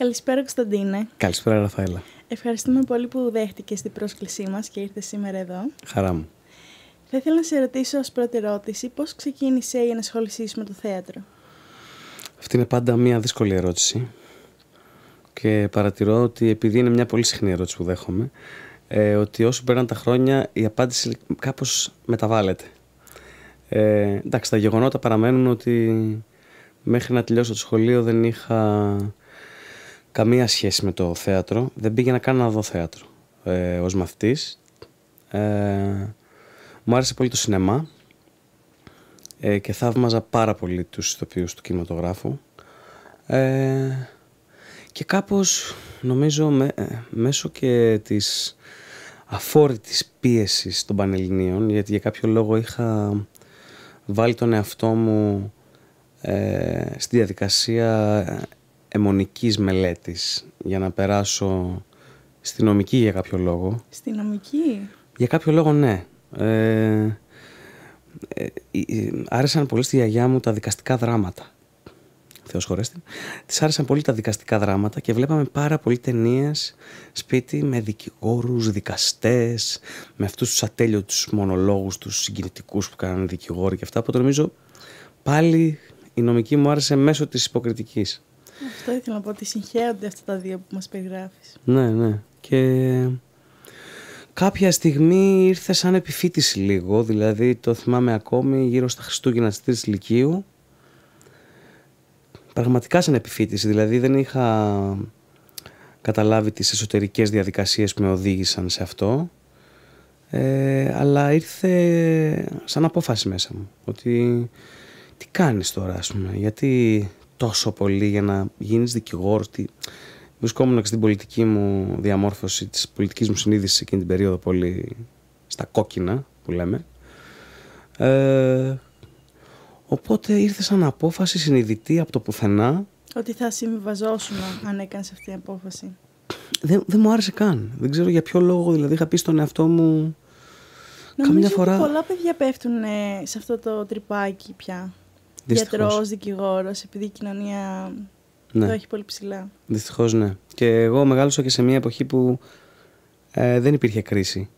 Καλησπέρα Κωνσταντίνε. Καλησπέρα Ραφαέλα. Ευχαριστούμε πολύ που δέχτηκες την πρόσκλησή μας και ήρθες σήμερα εδώ. Χαρά μου. Θα ήθελα να σε ρωτήσω ως πρώτη ερώτηση πώς ξεκίνησε η ενασχόλησή σου με το θέατρο; Αυτή είναι πάντα μια δύσκολη ερώτηση και παρατηρώ ότι επειδή είναι μια πολύ συχνή ερώτηση που δέχομαι ε, ότι όσο περνάνε τα χρόνια η απάντηση κάπως μεταβάλλεται. Ε, εντάξει, τα γεγονότα παραμένουν ότι μέχρι να τελειώσω το σχολείο δεν είχα καμία σχέση με το θέατρο. Δεν πήγαινα καν να δω θέατρο ε, ως μαθητής. Ε, μου άρεσε πολύ το σινεμά ε, και θαύμαζα πάρα πολύ τους ηθοποιούς του κινηματογράφου. Ε, και κάπως νομίζω με, ε, μέσω και της αφόρητης πίεσης των Πανελληνίων γιατί για κάποιο λόγο είχα βάλει τον εαυτό μου ε, στη διαδικασία αιμονικής μελέτης για να περάσω στη νομική για κάποιο λόγο. Στη νομική; Για κάποιο λόγο ναι. Ε, ε, άρεσαν πολύ στη γιαγιά μου τα δικαστικά δράματα. Θεός χωρέστη. Της άρεσαν πολύ τα δικαστικά δράματα και βλέπαμε πάρα πολύ ταινίες σπίτι με δικηγόρους, δικαστές, με αυτούς τους ατέλειωτους μονολόγους, τους συγκινητικούς που κάνανε δικηγόροι και αυτά που νομίζω πάλι η νομική μου άρεσε μέσω της υποκριτικής. Αυτό ήθελα να πω ότι συγχαίονται αυτά τα δύο που μας περιγράφεις. Ναι, ναι. Και κάποια στιγμή ήρθε σαν επιφύτηση λίγο, δηλαδή το θυμάμαι ακόμη γύρω στα Χριστούγεννα της τρίτης Λυκείου. Πραγματικά σαν επιφύτηση, δηλαδή δεν είχα καταλάβει τις εσωτερικές διαδικασίες που με οδήγησαν σε αυτό. Ε, αλλά ήρθε σαν απόφαση μέσα μου, ότι τι κάνεις τώρα ας πούμε, γιατί τόσο πολύ για να γίνεις δικηγόρος. Τι... Βρισκόμουν στην πολιτική μου διαμόρφωση, της πολιτικής μου συνείδησης εκείνη την περίοδο πολύ στα κόκκινα που λέμε. Ε, οπότε ήρθε σαν απόφαση συνειδητή από το πουθενά. Ότι θα συμβιβαζόσουν αν έκανες αυτή την απόφαση. Δεν, δεν μου άρεσε καν. Δεν ξέρω για ποιο λόγο. Δηλαδή είχα πει στον εαυτό μου. Νομίζω καμιά φορά... ότι πολλά παιδιά πέφτουν ε, σε αυτό το τρυπάκι πια. Γιατρός, δικηγόρος, επειδή η κοινωνία ναι. το έχει πολύ ψηλά. Δυστυχώς ναι. Και εγώ μεγάλωσα και σε μια εποχή που ε, δεν υπήρχε κρίση.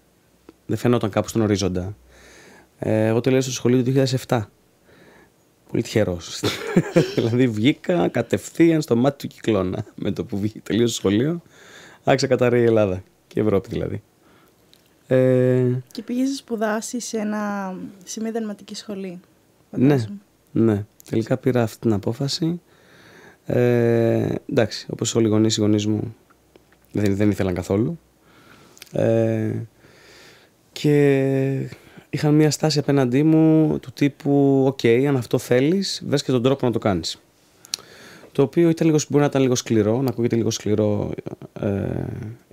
Δεν φαινόταν κάπου στον ορίζοντα. Ε, εγώ τελείωσα το σχολείο το 2007. Πολύ τυχερός. δηλαδή βγήκα κατευθείαν στο μάτι του κυκλώνα. Με το που βγήκα, τελείωσα το σχολείο, άρχισα καταρρέει η Ελλάδα. Και η Ευρώπη δηλαδή. Ε... Και πήγες να σπουδάσεις σε, ένα... σε μια δερματική σχολή. Ναι, ναι, τελικά πήρα αυτή την απόφαση. Ε, εντάξει, όπως όλοι οι γονείς, οι γονείς μου δεν, δεν ήθελαν καθόλου. Ε, και είχαν μια στάση απέναντί μου του τύπου «ΟΚ, αν αυτό θέλεις, βρες και τον τρόπο να το κάνεις». Το οποίο ήταν λίγο, μπορεί να ήταν λίγο σκληρό, να ακούγεται λίγο σκληρό ε,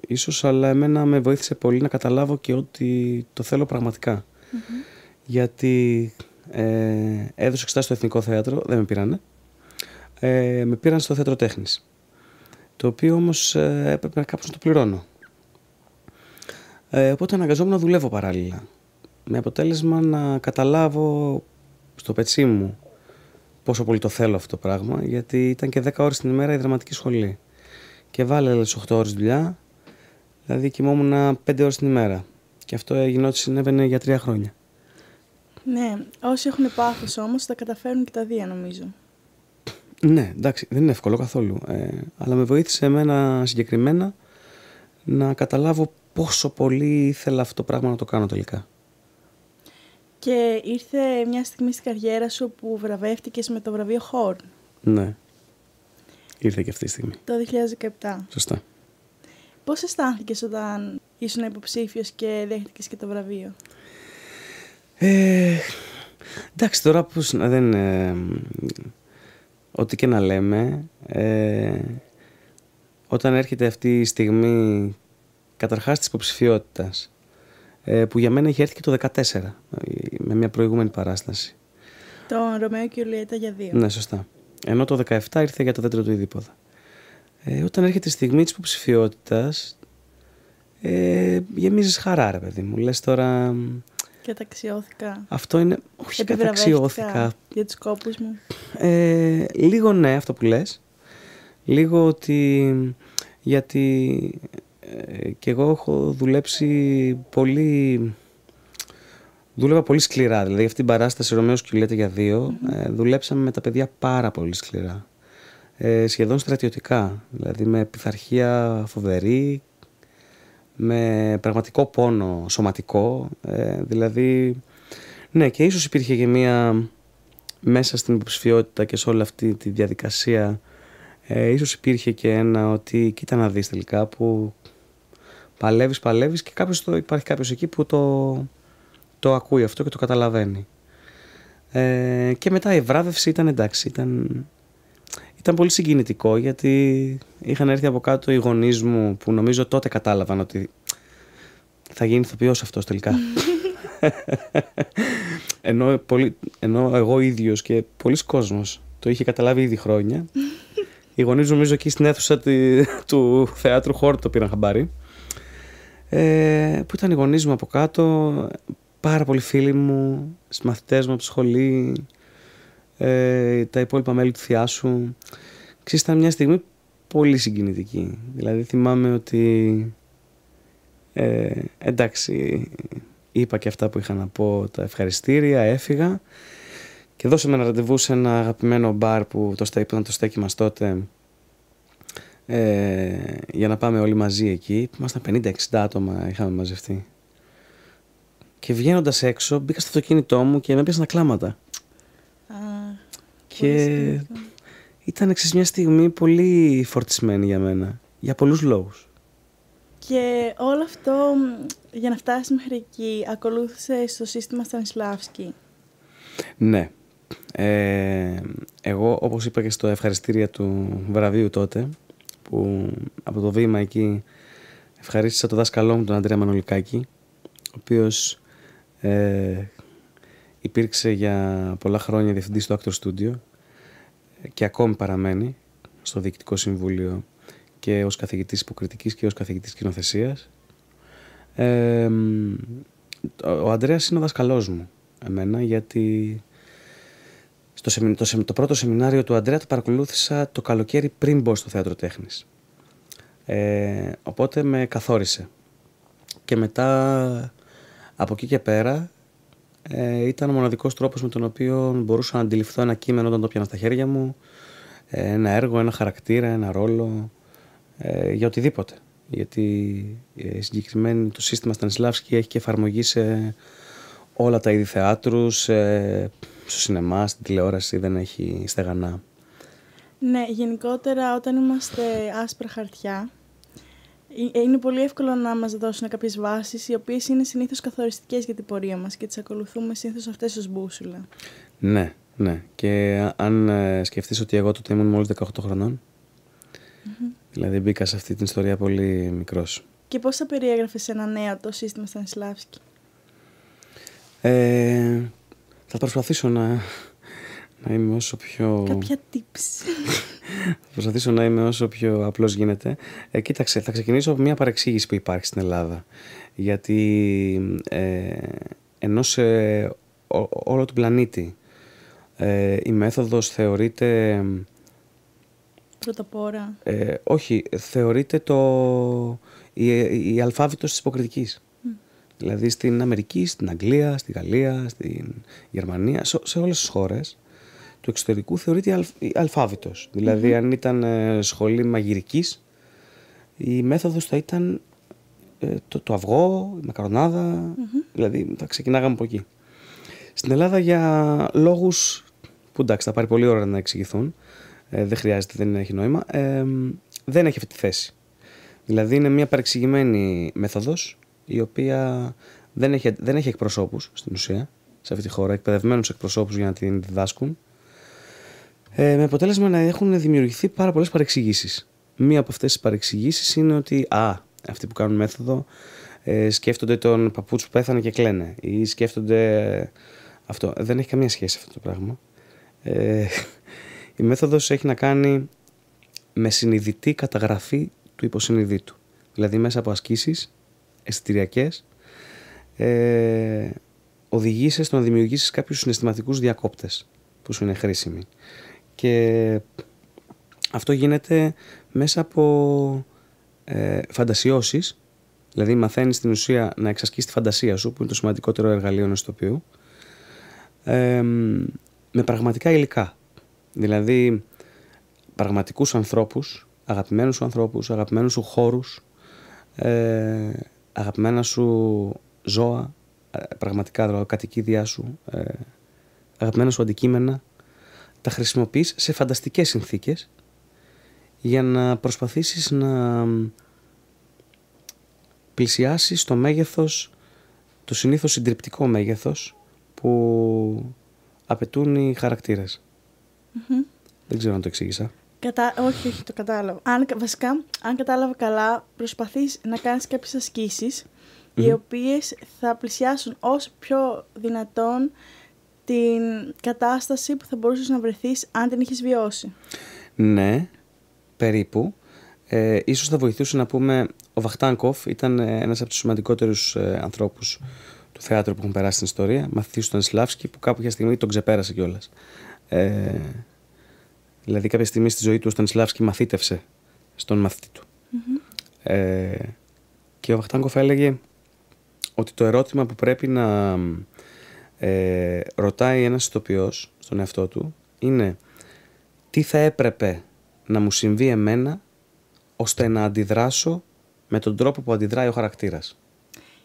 ίσως, αλλά εμένα με βοήθησε πολύ να καταλάβω και ότι το θέλω Γιατί ε, έδωσε εξετάσει στο Εθνικό Θέατρο, δεν με πήρανε. Ε, με πήραν στο Θέατρο Τέχνης. Το οποίο όμως ε, έπρεπε κάπως να το πληρώνω. Ε, οπότε αναγκαζόμουν να δουλεύω παράλληλα. Με αποτέλεσμα να καταλάβω στο πετσί μου πόσο πολύ το θέλω αυτό το πράγμα, γιατί ήταν και 10 ώρες την ημέρα η δραματική σχολή. Και βάλε άλλες 8 ώρες δουλειά, δηλαδή κοιμόμουν 5 ώρες την ημέρα. Και αυτό έγινε ό,τι συνέβαινε για 3 χρόνια. Ναι, όσοι έχουν πάθος όμως τα καταφέρουν και τα δύο νομίζω. Ναι, εντάξει, δεν είναι εύκολο καθόλου. Ε, αλλά με βοήθησε εμένα συγκεκριμένα να καταλάβω πόσο πολύ ήθελα αυτό το πράγμα να το κάνω τελικά. Και ήρθε μια στιγμή στην καριέρα σου που βραβεύτηκες με το βραβείο Horn. Ναι. Ήρθε και αυτή τη στιγμή. Το 2017. Σωστά. Πώς αισθάνθηκες όταν ήσουν υποψήφιος και δέχτηκες και το βραβείο; Ε, εντάξει, τώρα που δεν... Ε, ό,τι και να λέμε, ε, όταν έρχεται αυτή η στιγμή καταρχάς της υποψηφιότητας, ε, που για μένα είχε έρθει και το 2014, με μια προηγούμενη παράσταση. Το Ρωμαίο και Ιουλιέτα για δύο. Ναι, σωστά. Ενώ το 17 ήρθε για το δέντρο του Ιδίποδα. Ε, όταν έρχεται η στιγμή της υποψηφιότητας, ε, γεμίζεις χαρά ρε παιδί μου. Λες τώρα Καταξιώθηκα. Αυτό είναι. Όχι, καταξιώθηκα. Για τους κόπους μου. Ε, λίγο ναι, αυτό που λες. λίγο ότι γιατί ε, και εγώ έχω δουλέψει πολύ δούλευα πολύ σκληρά δηλαδή αυτή την παράσταση Ρωμαίος και λέτε για δυο ε, δουλέψαμε με τα παιδιά πάρα πολύ σκληρά ε, σχεδόν στρατιωτικά δηλαδή με πειθαρχία φοβερή με πραγματικό πόνο σωματικό ε, δηλαδή ναι και ίσως υπήρχε και μία μέσα στην υποψηφιότητα και σε όλη αυτή τη διαδικασία ε, ίσως υπήρχε και ένα ότι κοίτα να δεις τελικά που παλεύεις, παλεύεις και κάποιος το, υπάρχει κάποιος εκεί που το, το ακούει αυτό και το καταλαβαίνει. Ε, και μετά η βράδευση ήταν εντάξει, ήταν, ήταν πολύ συγκινητικό γιατί είχαν έρθει από κάτω οι γονείς μου που νομίζω τότε κατάλαβαν ότι θα γίνει ηθοποιός αυτός τελικά. ενώ, πολύ, ενώ εγώ ίδιος και πολλοί κόσμος το είχε καταλάβει ήδη χρόνια οι γονείς νομίζω εκεί στην αίθουσα του θεάτρου χώρου το πήραν χαμπάρι. Ε, που ήταν οι γονείς μου από κάτω, πάρα πολλοί φίλοι μου, μαθητές μου από τη σχολή, ε, τα υπόλοιπα μέλη του θειάσου. Ξέρεις, ήταν μια στιγμή πολύ συγκινητική. Δηλαδή θυμάμαι ότι ε, εντάξει, είπα και αυτά που είχα να πω τα ευχαριστήρια, έφυγα και δώσαμε ένα ραντεβού σε ένα αγαπημένο μπαρ που το στέκει, το στέκει μας τότε ε, για να πάμε όλοι μαζί εκεί. Ήμασταν 50-60 άτομα είχαμε μαζευτεί. Και βγαίνοντας έξω μπήκα στο αυτοκίνητό μου και με έπιασαν κλάματα. Α, και ήταν εξής μια στιγμή πολύ φορτισμένη για μένα. Για πολλούς λόγους. Και όλο αυτό για να φτάσεις μέχρι εκεί ακολούθησες στο σύστημα Στανισλάβσκι. Ναι. Ε, εγώ, όπως είπα και στο ευχαριστήρια του βραβείου τότε, που από το βήμα εκεί ευχαρίστησα το δάσκαλό μου, τον Αντρέα Μανολικάκη, ο οποίος ε, υπήρξε για πολλά χρόνια διευθυντής στο Actor Studio και ακόμη παραμένει στο Διοικητικό Συμβούλιο και ως καθηγητής υποκριτικής και ως καθηγητής κοινοθεσίας. Ε, ο Αντρέας είναι ο δάσκαλός μου εμένα γιατί στο το, το πρώτο σεμινάριο του Αντρέα το παρακολούθησα το καλοκαίρι πριν μπω στο θέατρο τέχνης. Ε, οπότε με καθόρισε. Και μετά από εκεί και πέρα ε, ήταν ο μοναδικός τρόπος με τον οποίο μπορούσα να αντιληφθώ ένα κείμενο όταν το πιάνα στα χέρια μου, ε, ένα έργο, ένα χαρακτήρα, ένα ρόλο, ε, για οτιδήποτε. Γιατί ε, συγκεκριμένη το σύστημα Στανισλάβσκι έχει και εφαρμογή σε όλα τα είδη θεάτρους, στο σινεμά, στην τηλεόραση δεν έχει στεγανά. Ναι, γενικότερα όταν είμαστε άσπρα χαρτιά, ε, είναι πολύ εύκολο να μας δώσουν κάποιες βάσεις οι οποίες είναι συνήθως καθοριστικές για την πορεία μας και τις ακολουθούμε συνήθως αυτές ως μπούσουλα. Ναι, ναι. Και αν ε, σκεφτείς ότι εγώ τότε ήμουν μόλις 18 χρονων δηλαδή μπήκα σε αυτή την ιστορία πολύ μικρός. Και πώς θα περιέγραφες ένα νέο το σύστημα Στανισλάβσκι; Ε, θα προσπαθήσω να, να είμαι όσο πιο... Κάποια tips. θα προσπαθήσω να είμαι όσο πιο απλός γίνεται. Ε, κοίταξε, θα ξεκινήσω από μια παρεξήγηση που υπάρχει στην Ελλάδα. Γιατί ε, ενώ σε όλο τον πλανήτη ε, η μέθοδος θεωρείται... Πρωτοπόρα. Ε, όχι, θεωρείται το, η, η αλφάβητος της υποκριτικής. Δηλαδή στην Αμερική, στην Αγγλία, στη Γαλλία, στην Γερμανία, σε όλες τις χώρες του εξωτερικού θεωρείται αλφάβητος. Δηλαδή αν ήταν ε, σχολή μαγειρικής, η μέθοδος θα ήταν ε, το, το αυγό, η μακαρονάδα, δηλαδή θα ξεκινάγαμε από εκεί. Στην Ελλάδα για λόγους που εντάξει θα πάρει πολύ ώρα να εξηγηθούν, ε, δεν χρειάζεται, δεν έχει νόημα, δεν έχει αυτή τη θέση. Δηλαδή είναι μια παρεξηγημένη μέθοδος η οποία δεν έχει, δεν έχει εκπροσώπους στην ουσία σε αυτή τη χώρα, εκπαιδευμένους εκπροσώπους για να την διδάσκουν ε, με αποτέλεσμα να έχουν δημιουργηθεί πάρα πολλές παρεξηγήσεις. Μία από αυτές τις παρεξηγήσεις είναι ότι α, αυτοί που κάνουν μέθοδο ε, σκέφτονται τον παππούτσο που πέθανε και κλαίνε ή σκέφτονται αυτό. Δεν έχει καμία σχέση αυτό το πράγμα. Ε, η μέθοδος έχει να κάνει με συνειδητή καταγραφή του υποσυνειδήτου. Δηλαδή μέσα από ασκήσεις αισθητηριακές, ε, οδηγείσαι στο να δημιουργήσεις κάποιους συναισθηματικούς διακόπτες που σου είναι χρήσιμοι. Και αυτό γίνεται μέσα από ε, φαντασιώσεις, δηλαδή μαθαίνεις στην ουσία να εξασκείς τη φαντασία σου, που είναι το σημαντικότερο εργαλείο ενός ηθοποιού, ε, με πραγματικά υλικά. Δηλαδή πραγματικούς ανθρώπους, αγαπημένους σου ανθρώπους, αγαπημένους σου χώρους, ε, αγαπημένα σου ζώα, ε, πραγματικά δηλαδή κατοικίδια σου, ε, αγαπημένα σου αντικείμενα, τα χρησιμοποιείς σε φανταστικές συνθήκες για να προσπαθήσεις να πλησιάσεις το μέγεθος, το συνήθως συντριπτικό μέγεθος που απαιτούν οι χαρακτηρες Δεν ξέρω αν το εξήγησα. Κατα... Όχι, όχι, το κατάλαβα. Αν, βασικά, αν κατάλαβα καλά, προσπαθείς να κάνεις κάποιες οι οποίες θα πλησιάσουν όσο πιο δυνατόν την κατάσταση που θα μπορούσες να βρεθείς αν την έχεις βιώσει. Ναι, περίπου. Ε, ίσως θα βοηθούσε να πούμε, ο Βαχτάνκοφ ήταν ε, ένας από τους σημαντικότερους ε, ανθρώπους του θεάτρου που έχουν περάσει στην ιστορία, μαθητής του Στανισλάβσκι, που κάποια στιγμή τον ξεπέρασε κιόλας. Ε, δηλαδή κάποια στιγμή στη ζωή του ο Στανισλάβσκι μαθήτευσε στον μαθητή του. Ε, και ο Βαχτάνκοφ έλεγε ότι το ερώτημα που πρέπει να ε, ρωτάει ένας ηθοποιός στον εαυτό του είναι τι θα έπρεπε να μου συμβεί εμένα ώστε να αντιδράσω με τον τρόπο που αντιδράει ο χαρακτήρας;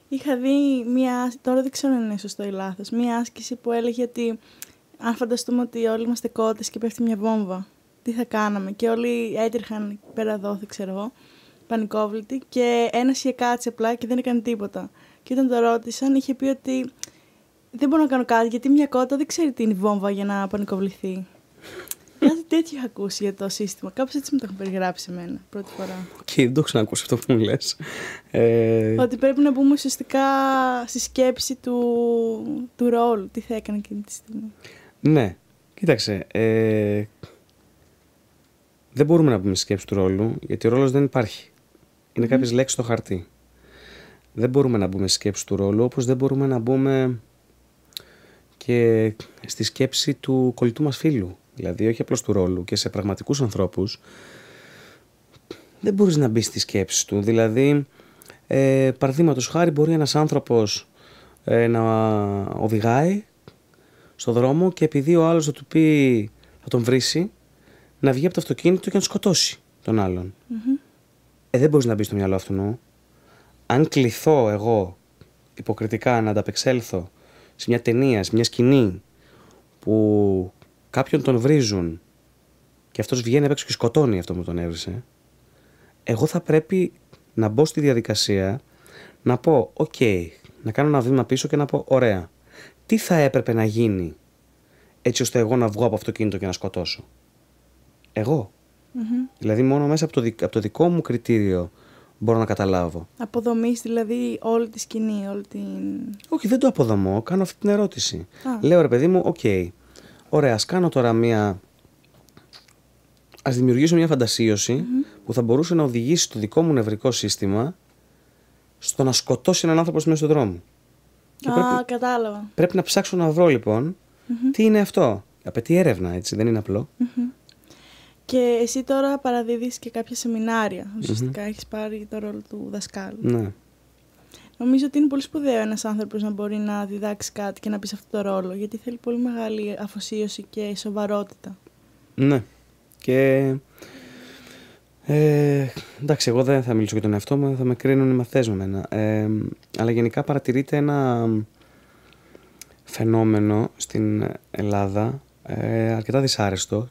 Είχα δει μία, τώρα δεν ξέρω αν είναι σωστό ή λάθος, μία άσκηση που έλεγε ότι αν φανταστούμε ότι όλοι είμαστε κότες και πέφτει μια βόμβα, τι θα κάναμε; Και όλοι έτρεχαν πέρα εδώ, ξέρω εγώ, πανικόβλητοι και ένας είχε κάτσει απλά και δεν έκανε τίποτα. Και όταν το ρώτησαν είχε πει ότι δεν μπορώ να κάνω κάτι γιατί μια κότα δεν ξέρει τι είναι η βόμβα για να πανικοβληθεί. Κάτι τέτοιο είχα ακούσει για το σύστημα. Κάπως έτσι μου το έχουν περιγράψει εμένα πρώτη φορά. Και δεν το έχω ξανακούσει αυτό που μου λες. Ε... Ότι πρέπει να μπούμε ουσιαστικά στη σκέψη του, του ρόλου. Τι θα έκανε εκείνη τη στιγμή. Ναι. Κοίταξε. Ε... Δεν μπορούμε να μπούμε στη σκέψη του ρόλου, γιατί ο ρόλος δεν υπάρχει. Είναι mm. κάποιες λέξεις στο χαρτί. Δεν μπορούμε να μπούμε στη σκέψη του ρόλου, όπως δεν μπορούμε να μπούμε και στη σκέψη του κολλητού μας φίλου. Δηλαδή όχι απλώς του ρόλου και σε πραγματικούς ανθρώπους δεν μπορείς να μπεις στη σκέψη του. Δηλαδή, ε, παραδείγματος χάρη μπορεί ένας άνθρωπος ε, να οδηγάει στο δρόμο και επειδή ο άλλος θα του πει, θα τον βρήσει, να βγει από το αυτοκίνητο και να σκοτώσει τον αλλον Ε, δεν μπορείς να μπεις στο μυαλό αυτού. Αν κληθώ εγώ υποκριτικά να ανταπεξέλθω σε μια ταινία, σε μια σκηνή που κάποιον τον βρίζουν και αυτός βγαίνει απ' και σκοτώνει αυτό που τον έβρισε, εγώ θα πρέπει να μπω στη διαδικασία να πω «ΟΚ», να κάνω ένα βήμα πίσω και να πω «Ωραία, τι θα έπρεπε να γίνει έτσι ώστε εγώ να βγω από αυτό το κίνητο και να σκοτώσω». Εγώ. Δηλαδή μόνο μέσα από το, από το δικό μου κριτήριο μπορώ να καταλάβω. Αποδομείς δηλαδή όλη τη σκηνή, όλη την... Όχι, δεν το αποδομώ, κάνω αυτή την ερώτηση. Λέω ρε παιδί μου, OK, okay, ωραία, ας κάνω τώρα μία... Ας δημιουργήσω μια φαντασίωση που θα μπορούσε να οδηγήσει το δικό μου νευρικό σύστημα στο να σκοτώσει έναν άνθρωπο μέσα στον δρόμο. Α, πρέπει, κατάλαβα. Πρέπει να ψάξω να βρω λοιπόν τι είναι αυτό. Απαιτεί έρευνα, έτσι, δεν είναι και εσύ τώρα παραδίδεις και κάποια σεμινάρια. Ουσιαστικά mm-hmm. έχεις πάρει το ρόλο του δασκάλου. Ναι. Νομίζω ότι είναι πολύ σπουδαίο ένας άνθρωπος να μπορεί να διδάξει κάτι και να πεις σε αυτό το ρόλο, γιατί θέλει πολύ μεγάλη αφοσίωση και σοβαρότητα. Ναι. Και... Ε, εντάξει, εγώ δεν θα μιλήσω για τον εαυτό μου, θα με κρίνουν οι μαθές με μένα. Ε, αλλά γενικά παρατηρείται ένα φαινόμενο στην Ελλάδα ε, αρκετά δυσάρεστο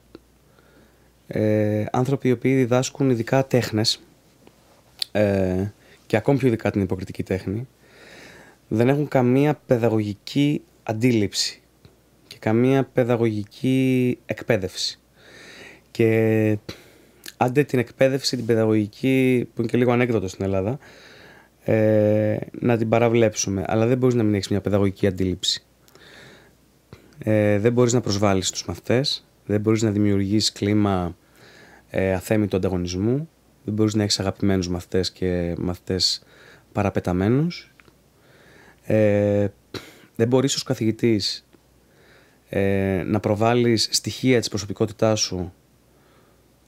ε, άνθρωποι οι οποίοι διδάσκουν ειδικά τέχνες ε, και ακόμη πιο ειδικά την υποκριτική τέχνη δεν έχουν καμία παιδαγωγική αντίληψη και καμία παιδαγωγική εκπαίδευση. Και άντε την εκπαίδευση, την παιδαγωγική, που είναι και λίγο ανέκδοτο στην Ελλάδα, ε, να την παραβλέψουμε. Αλλά δεν μπορείς να μην έχεις μια παιδαγωγική αντίληψη. Ε, δεν μπορείς να προσβάλλεις τους μαθητές, δεν μπορείς να δημιουργήσεις κλίμα ε, αθέμητου ανταγωνισμού, δεν μπορείς να έχεις αγαπημένους μαθητές και μαθητές παραπεταμένους. Ε, δεν μπορείς ως καθηγητής ε, να προβάλλεις στοιχεία της προσωπικότητάς σου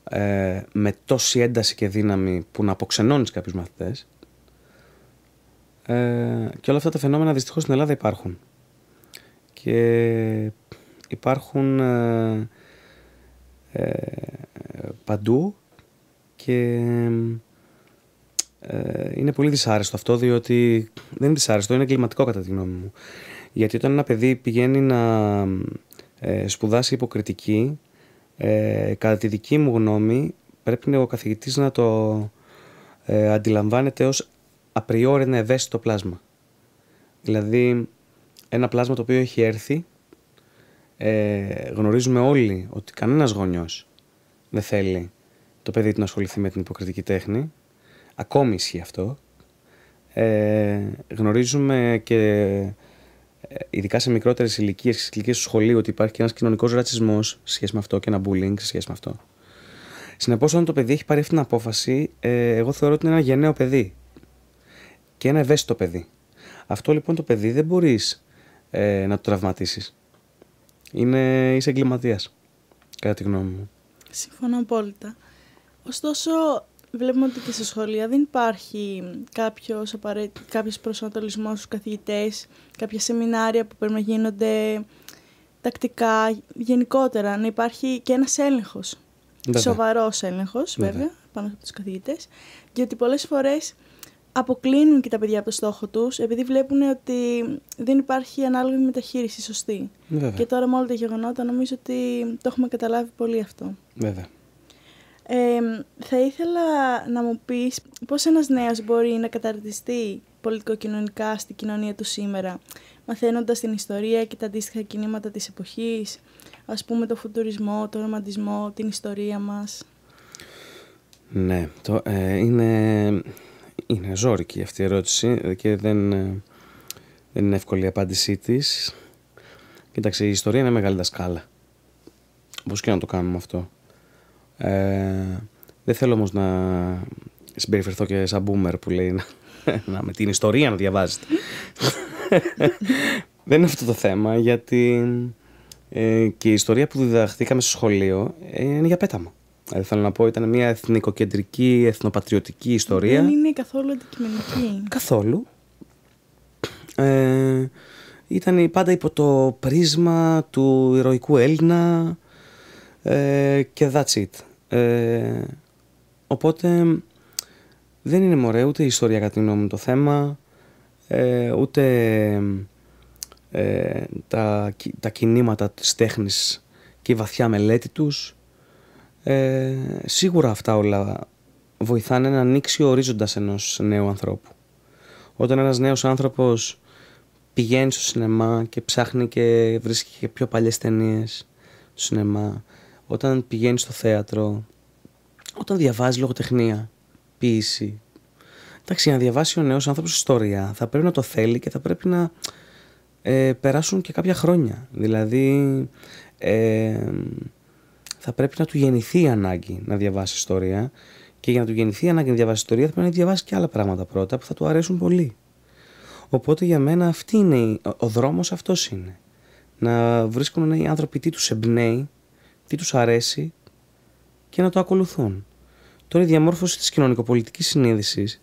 ε, με τόση ένταση και δύναμη που να αποξενώνεις κάποιους μαθητές. Ε, και όλα αυτά τα φαινόμενα δυστυχώς στην Ελλάδα υπάρχουν. Και υπάρχουν ε, ε, παντού και ε, είναι πολύ δυσάρεστο αυτό διότι δεν είναι δυσάρεστο, είναι εγκληματικό κατά τη γνώμη μου. Γιατί όταν ένα παιδί πηγαίνει να ε, σπουδάσει υποκριτική, ε, κατά τη δική μου γνώμη πρέπει ο καθηγητής να το ε, αντιλαμβάνεται ως απριόρι ένα ευαίσθητο πλάσμα. Δηλαδή ένα πλάσμα το οποίο έχει έρθει, ε, γνωρίζουμε όλοι ότι κανένας γονιός δεν θέλει το παιδί του να ασχοληθεί με την υποκριτική τέχνη, ακόμη ισχύει αυτό. Ε, γνωρίζουμε και ε, ειδικά σε μικρότερες ηλικίες, σε ηλικίες του σχολείου, ότι υπάρχει και ένας κοινωνικός ρατσισμός σε σχέση με αυτό και ένα bullying σε σχέση με αυτό. Συνεπώς, όταν το παιδί έχει πάρει αυτή την απόφαση, ε, εγώ θεωρώ ότι είναι ένα γενναίο παιδί και ένα ευαίσθητο παιδί. Αυτό λοιπόν το παιδί δεν μπορείς ε, να το τραυματίσεις. Είναι, είσαι εγκληματίας, κατά τη γνώμη μου. Συμφωνώ απόλυτα. Ωστόσο, βλέπουμε ότι και στα σχολεία δεν υπάρχει κάποιος, απαραίτη, κάποιος προσανατολισμός στους καθηγητές, κάποια σεμινάρια που πρέπει να γίνονται τακτικά, γενικότερα, να υπάρχει και ένας έλεγχος. Βέβαια. Σοβαρός έλεγχος, βέβαια, πάνω από τους καθηγητές, γιατί πολλές φορές αποκλίνουν και τα παιδιά από το στόχο τους, επειδή βλέπουν ότι δεν υπάρχει ανάλογη μεταχείριση σωστή. Βέβαια. Και τώρα με όλα τα γεγονότα νομίζω ότι το έχουμε καταλάβει πολύ αυτό. Βέβαια. Ε, θα ήθελα να μου πεις πώς ένας νέος μπορεί να καταρτιστεί πολιτικοκοινωνικά στη κοινωνία του σήμερα, μαθαίνοντας την ιστορία και τα αντίστοιχα κινήματα της εποχής, ας πούμε το φουτουρισμό, το ρομαντισμό, την ιστορία μας. Ναι, το, ε, είναι, είναι ζώρικη αυτή η ερώτηση και δεν, ε, δεν είναι εύκολη η απάντησή της. Κοίταξε, η ιστορία είναι μεγάλη δασκάλα. Πώς και να το κάνουμε αυτό. Ε, δεν θέλω όμως να συμπεριφερθώ και σαν boomer που λέει να, να με την ιστορία να διαβάζετε. δεν είναι αυτό το θέμα γιατί ε, και η ιστορία που διδαχθήκαμε στο σχολείο ε, είναι για πέταμα. Δηλαδή θέλω να πω ήταν μια εθνικοκεντρική, εθνοπατριωτική ιστορία. Δεν είναι καθόλου αντικειμενική. Καθόλου. Ε, ήταν πάντα υπό το πρίσμα του ηρωικού Έλληνα ε, και that's it. Ε, οπότε δεν είναι μωρέ ούτε η ιστορία κατά τη γνώμη μου το θέμα, ε, ούτε ε, τα, τα κινήματα της τέχνης και η βαθιά μελέτη τους. Ε, σίγουρα αυτά όλα βοηθάνε να ανοίξει ο ορίζοντας ενός νέου ανθρώπου. Όταν ένας νέος άνθρωπος πηγαίνει στο σινεμά και ψάχνει και βρίσκει και πιο παλιές ταινίες στο σινεμά όταν πηγαίνει στο θέατρο, όταν διαβάζει λογοτεχνία, ποίηση. Εντάξει, να διαβάσει ο νέος άνθρωπος ιστορία θα πρέπει να το θέλει και θα πρέπει να ε, περάσουν και κάποια χρόνια. Δηλαδή, ε, θα πρέπει να του γεννηθεί η ανάγκη να διαβάσει ιστορία και για να του γεννηθεί η ανάγκη να διαβάσει ιστορία θα πρέπει να διαβάσει και άλλα πράγματα πρώτα που θα του αρέσουν πολύ. Οπότε για μένα αυτή είναι, ο δρόμος αυτός είναι. Να βρίσκουν οι άνθρωποι τι τους εμπνέει τι τους αρέσει και να το ακολουθούν. Τώρα η διαμόρφωση της κοινωνικοπολιτικής συνείδησης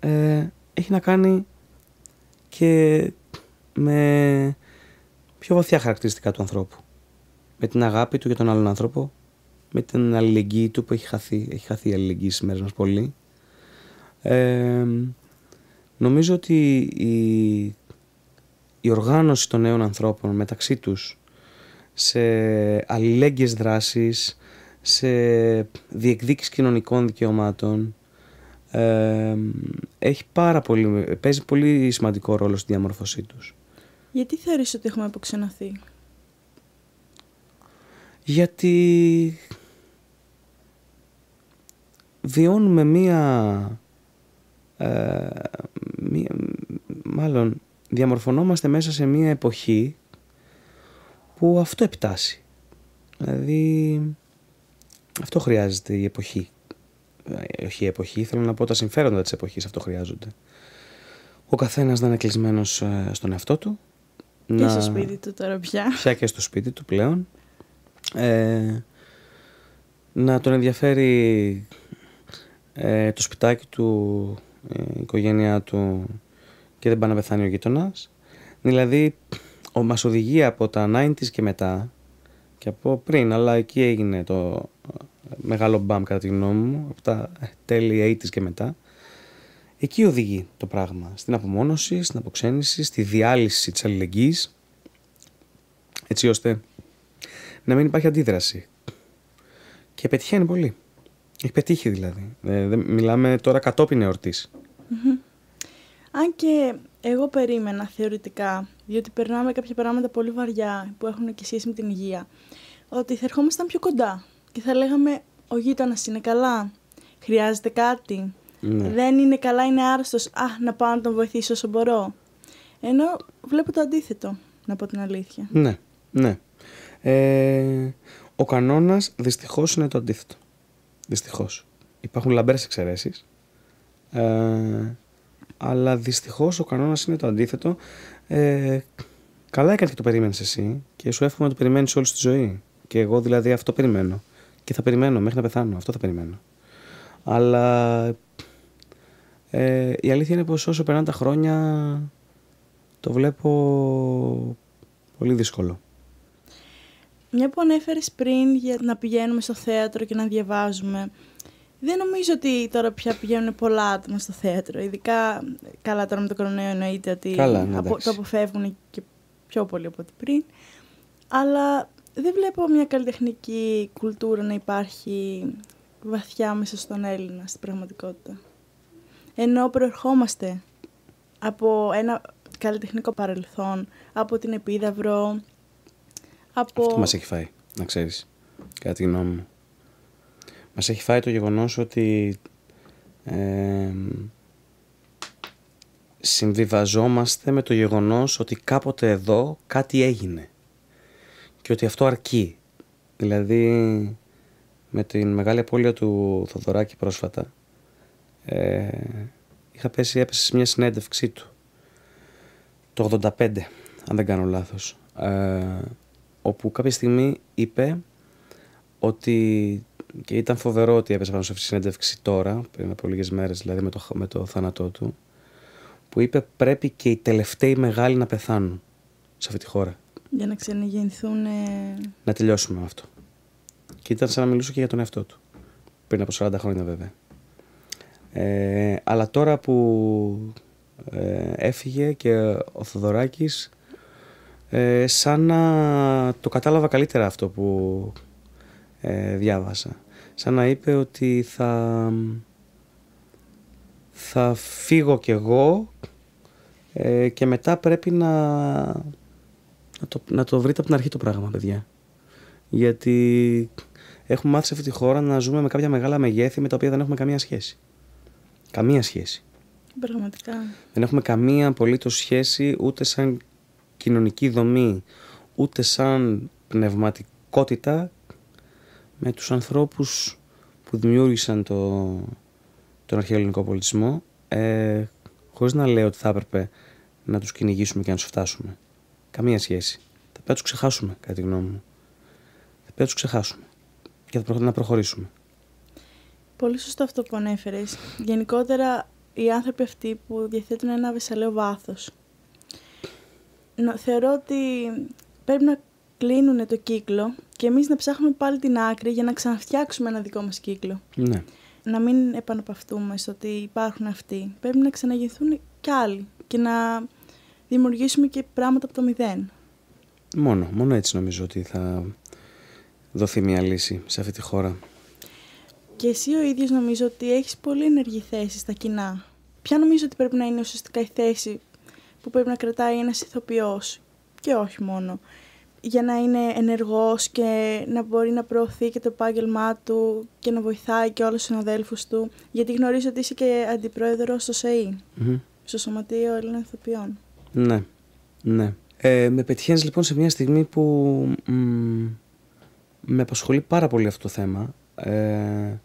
ε, έχει να κάνει και με πιο βαθιά χαρακτηριστικά του ανθρώπου. Με την αγάπη του για τον άλλον άνθρωπο, με την αλληλεγγύη του που έχει χαθεί, έχει χαθεί η αλληλεγγύη στις μέρες μας πολύ. Ε, νομίζω ότι η, η οργάνωση των νέων ανθρώπων μεταξύ τους σε αλληλέγγυες δράσεις, σε διεκδίκηση κοινωνικών δικαιωμάτων. Ε, έχει πάρα πολύ, παίζει πολύ σημαντικό ρόλο στη διαμορφωσή τους. Γιατί θεωρείς ότι έχουμε αποξενωθεί; Γιατί βιώνουμε μία, ε, μία μάλλον διαμορφωνόμαστε μέσα σε μία εποχή που αυτό επιτάσσει. Δηλαδή αυτό χρειάζεται η εποχή. Ε, όχι η εποχή, θέλω να πω τα συμφέροντα της εποχής αυτό χρειάζονται. Ο καθένας να είναι κλεισμένος ε, στον εαυτό του. Και να... στο σπίτι του τώρα πια. Πια και στο σπίτι του πλέον. Ε, να τον ενδιαφέρει ε, το σπιτάκι του, ε, η οικογένειά του και δεν πάει να πεθάνει ο γείτονας. Δηλαδή, ο, μας οδηγεί από τα 90s και μετά και από πριν, αλλά εκεί έγινε το ε, μεγάλο μπαμ κατά τη γνώμη μου, από τα τέλη 80s και μετά. Εκεί οδηγεί το πράγμα. Στην απομόνωση, στην αποξένηση, στη διάλυση της αλληλεγγύης, έτσι ώστε να μην υπάρχει αντίδραση. Και πετυχαίνει πολύ. Έχει πετύχει δηλαδή. Ε, μιλάμε τώρα κατόπιν εορτής. Αν και εγώ περίμενα θεωρητικά, διότι περνάμε κάποια πράγματα πολύ βαριά που έχουν και σχέση με την υγεία, ότι θα ερχόμασταν πιο κοντά και θα λέγαμε ο γείτονας είναι καλά, χρειάζεται κάτι, ναι. δεν είναι καλά, είναι άρρωστος, α, να πάω να τον βοηθήσω όσο μπορώ. Ενώ βλέπω το αντίθετο, να πω την αλήθεια. Ναι, ναι. Ε, ο κανόνας δυστυχώς είναι το αντίθετο. Δυστυχώς. Υπάρχουν λαμπέρες εξαιρέσεις. Ε, αλλά δυστυχώς ο κανόνας είναι το αντίθετο. Ε, καλά έκανε και το περίμενε εσύ και σου εύχομαι να το περιμένεις όλη τη ζωή. Και εγώ δηλαδή αυτό περιμένω. Και θα περιμένω μέχρι να πεθάνω. Αυτό θα περιμένω. Αλλά ε, η αλήθεια είναι πως όσο περνάνε τα χρόνια το βλέπω πολύ δύσκολο. Μια που ανέφερες πριν για να πηγαίνουμε στο θέατρο και να διαβάζουμε, δεν νομίζω ότι τώρα πια πηγαίνουν πολλά άτομα στο θέατρο. Ειδικά καλά τώρα με το κορονοϊό εννοείται ότι καλά, ναι, το αποφεύγουν και πιο πολύ από ό,τι πριν. Αλλά δεν βλέπω μια καλλιτεχνική κουλτούρα να υπάρχει βαθιά μέσα στον Έλληνα στην πραγματικότητα. Ενώ προερχόμαστε από ένα καλλιτεχνικό παρελθόν, από την Επίδαυρο, από... Αυτό μας έχει φάει, να ξέρεις, κατά τη γνώμη μου. Μας έχει φάει το γεγονός ότι ε, συμβιβαζόμαστε με το γεγονός ότι κάποτε εδώ κάτι έγινε και ότι αυτό αρκεί. Δηλαδή με την μεγάλη απώλεια του Θοδωράκη πρόσφατα ε, είχα πέσει, έπεσε σε μια συνέντευξή του το 85 αν δεν κάνω λάθος ε, όπου κάποια στιγμή είπε ότι και ήταν φοβερό ότι έπεσε πάνω σε αυτή τη συνέντευξη τώρα, πριν από λίγες μέρες δηλαδή με το, με το θάνατό του, που είπε πρέπει και οι τελευταίοι μεγάλοι να πεθάνουν σε αυτή τη χώρα. Για να ξαναγεννηθούν. Να τελειώσουμε με αυτό. Και ήταν σαν να μιλούσε και για τον εαυτό του. Πριν από 40 χρόνια βέβαια. Ε, αλλά τώρα που ε, έφυγε και ο Θοδωράκης ε, σαν να το κατάλαβα καλύτερα αυτό που ε, διάβασα. Σαν να είπε ότι θα, θα φύγω κι εγώ ε, και μετά πρέπει να, να, το, να το βρείτε από την αρχή το πράγμα, παιδιά. Γιατί έχουμε μάθει σε αυτή τη χώρα να ζούμε με κάποια μεγάλα μεγέθη με τα οποία δεν έχουμε καμία σχέση. Καμία σχέση. Πραγματικά. Δεν έχουμε καμία απολύτως σχέση ούτε σαν κοινωνική δομή, ούτε σαν πνευματικότητα με τους ανθρώπους που δημιούργησαν το, τον αρχαίο ελληνικό πολιτισμό ε, χωρίς να λέω ότι θα έπρεπε να τους κυνηγήσουμε και να τους φτάσουμε. Καμία σχέση. Θα πρέπει να τους ξεχάσουμε, κατά τη γνώμη μου. Θα πρέπει να τους ξεχάσουμε και θα να προχωρήσουμε. Πολύ σωστό αυτό που ανέφερες. Γενικότερα, οι άνθρωποι αυτοί που διαθέτουν ένα βεσσαλαίο βάθος θεωρώ ότι πρέπει να κλείνουν το κύκλο και εμείς να ψάχνουμε πάλι την άκρη για να ξαναφτιάξουμε ένα δικό μας κύκλο. Ναι. Να μην επαναπαυτούμε στο ότι υπάρχουν αυτοί. Πρέπει να ξαναγεννηθούν κι άλλοι και να δημιουργήσουμε και πράγματα από το μηδέν. Μόνο, μόνο έτσι νομίζω ότι θα δοθεί μια λύση σε αυτή τη χώρα. Και εσύ ο ίδιος νομίζω ότι έχεις πολύ ενεργή θέση στα κοινά. Ποια νομίζω ότι πρέπει να είναι ουσιαστικά η θέση που πρέπει να κρατάει ένας ηθοποιός και όχι μόνο για να είναι ενεργός και να μπορεί να προωθεί και το επάγγελμά του και να βοηθάει και όλους τους συναδέλφους του γιατί γνωρίζω ότι είσαι και αντιπρόεδρος στο ΣΕΗ, στο Σωματείο Ελλήνων Ηθοποιών. Ναι, ναι. Ε, με πετυχαίνεις λοιπόν σε μια στιγμή που μ, με απασχολεί πάρα πολύ αυτό το θέμα ε,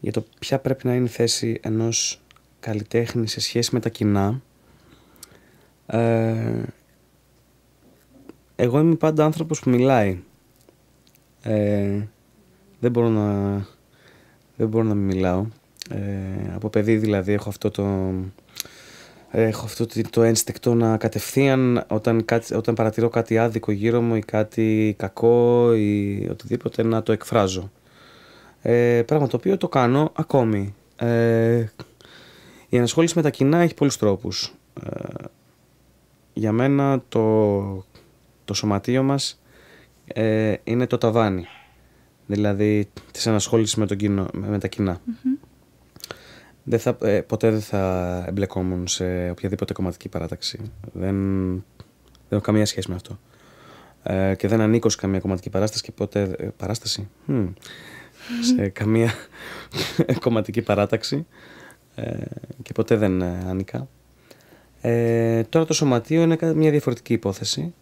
για το ποια πρέπει να είναι η θέση ενός καλλιτέχνη σε σχέση με τα κοινά ε, εγώ είμαι πάντα άνθρωπος που μιλάει. Ε, δεν μπορώ να, δεν μπορώ να μιλάω. Ε, από παιδί δηλαδή έχω αυτό το, έχω αυτό το ένστικτο να κατευθείαν όταν, όταν παρατηρώ κάτι άδικο γύρω μου ή κάτι κακό ή οτιδήποτε να το εκφράζω. Ε, πράγμα το οποίο το κάνω ακόμη. Ε, η ενασχόληση με τα κοινά έχει πολλούς τρόπους. Ε, για μένα το, το σωματείο μας ε, είναι το ταβάνι. Δηλαδή της ενασχόλησης με, το με τα κοινά. Δεν θα, ε, ποτέ δεν θα εμπλεκόμουν σε οποιαδήποτε κομματική παράταξη. Δεν, δεν έχω καμία σχέση με αυτό. Ε, και δεν ανήκω σε καμία κομματική παράσταση και ποτέ... Ε, παράσταση; Σε καμία κομματική παράταξη ε, και ποτέ δεν ανήκα. Ε, τώρα το σωματείο είναι μια διαφορετική υπόθεση.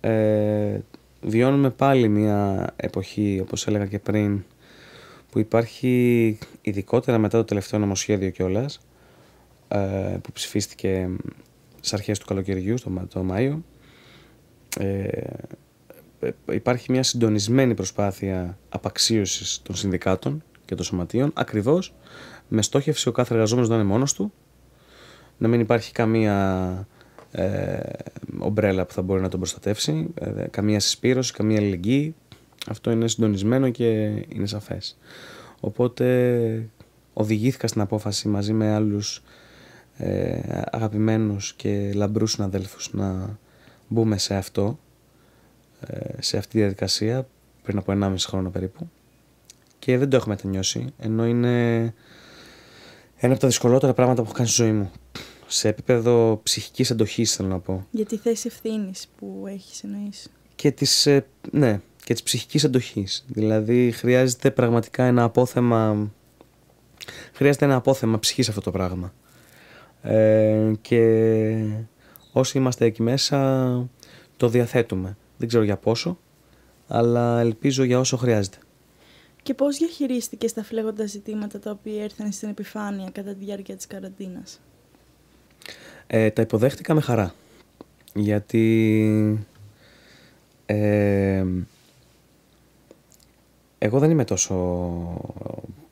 Ε, βιώνουμε πάλι μια εποχή, όπως έλεγα και πριν, που υπάρχει ειδικότερα μετά το τελευταίο νομοσχέδιο κιόλας, ε, που ψηφίστηκε στις αρχές του καλοκαιριού, το, το Μάιο, ε, υπάρχει μια συντονισμένη προσπάθεια απαξίωσης των συνδικάτων και των σωματείων, ακριβώς με στόχευση ο κάθε εργαζόμενος να είναι μόνος του, να μην υπάρχει καμία ε, ομπρέλα που θα μπορεί να τον προστατεύσει, ε, καμία συσπήρωση, καμία αλληλεγγύη. Αυτό είναι συντονισμένο και είναι σαφές. Οπότε οδηγήθηκα στην απόφαση μαζί με άλλους ε, αγαπημένους και λαμπρούς συναδέλφους να μπούμε σε αυτό, ε, σε αυτή τη διαδικασία πριν από 1,5 χρόνο περίπου και δεν το έχω μετανιώσει ενώ είναι ένα από τα δυσκολότερα πράγματα που έχω κάνει στη ζωή μου σε επίπεδο ψυχικής αντοχής θέλω να πω. Για τη θέση ευθύνης που έχεις εννοείς. Και της, ε, ναι, και της ψυχικής αντοχής. Δηλαδή χρειάζεται πραγματικά ένα απόθεμα, χρειάζεται ένα απόθεμα ψυχής αυτό το πράγμα. Ε, και όσοι είμαστε εκεί μέσα το διαθέτουμε. Δεν ξέρω για πόσο, αλλά ελπίζω για όσο χρειάζεται. Και πώς διαχειρίστηκες τα φλέγοντα ζητήματα τα οποία ήρθαν στην επιφάνεια κατά τη διάρκεια της καραντίνας; Ε, τα υποδέχτηκα με χαρά. Γιατί ε, εγώ δεν είμαι τόσο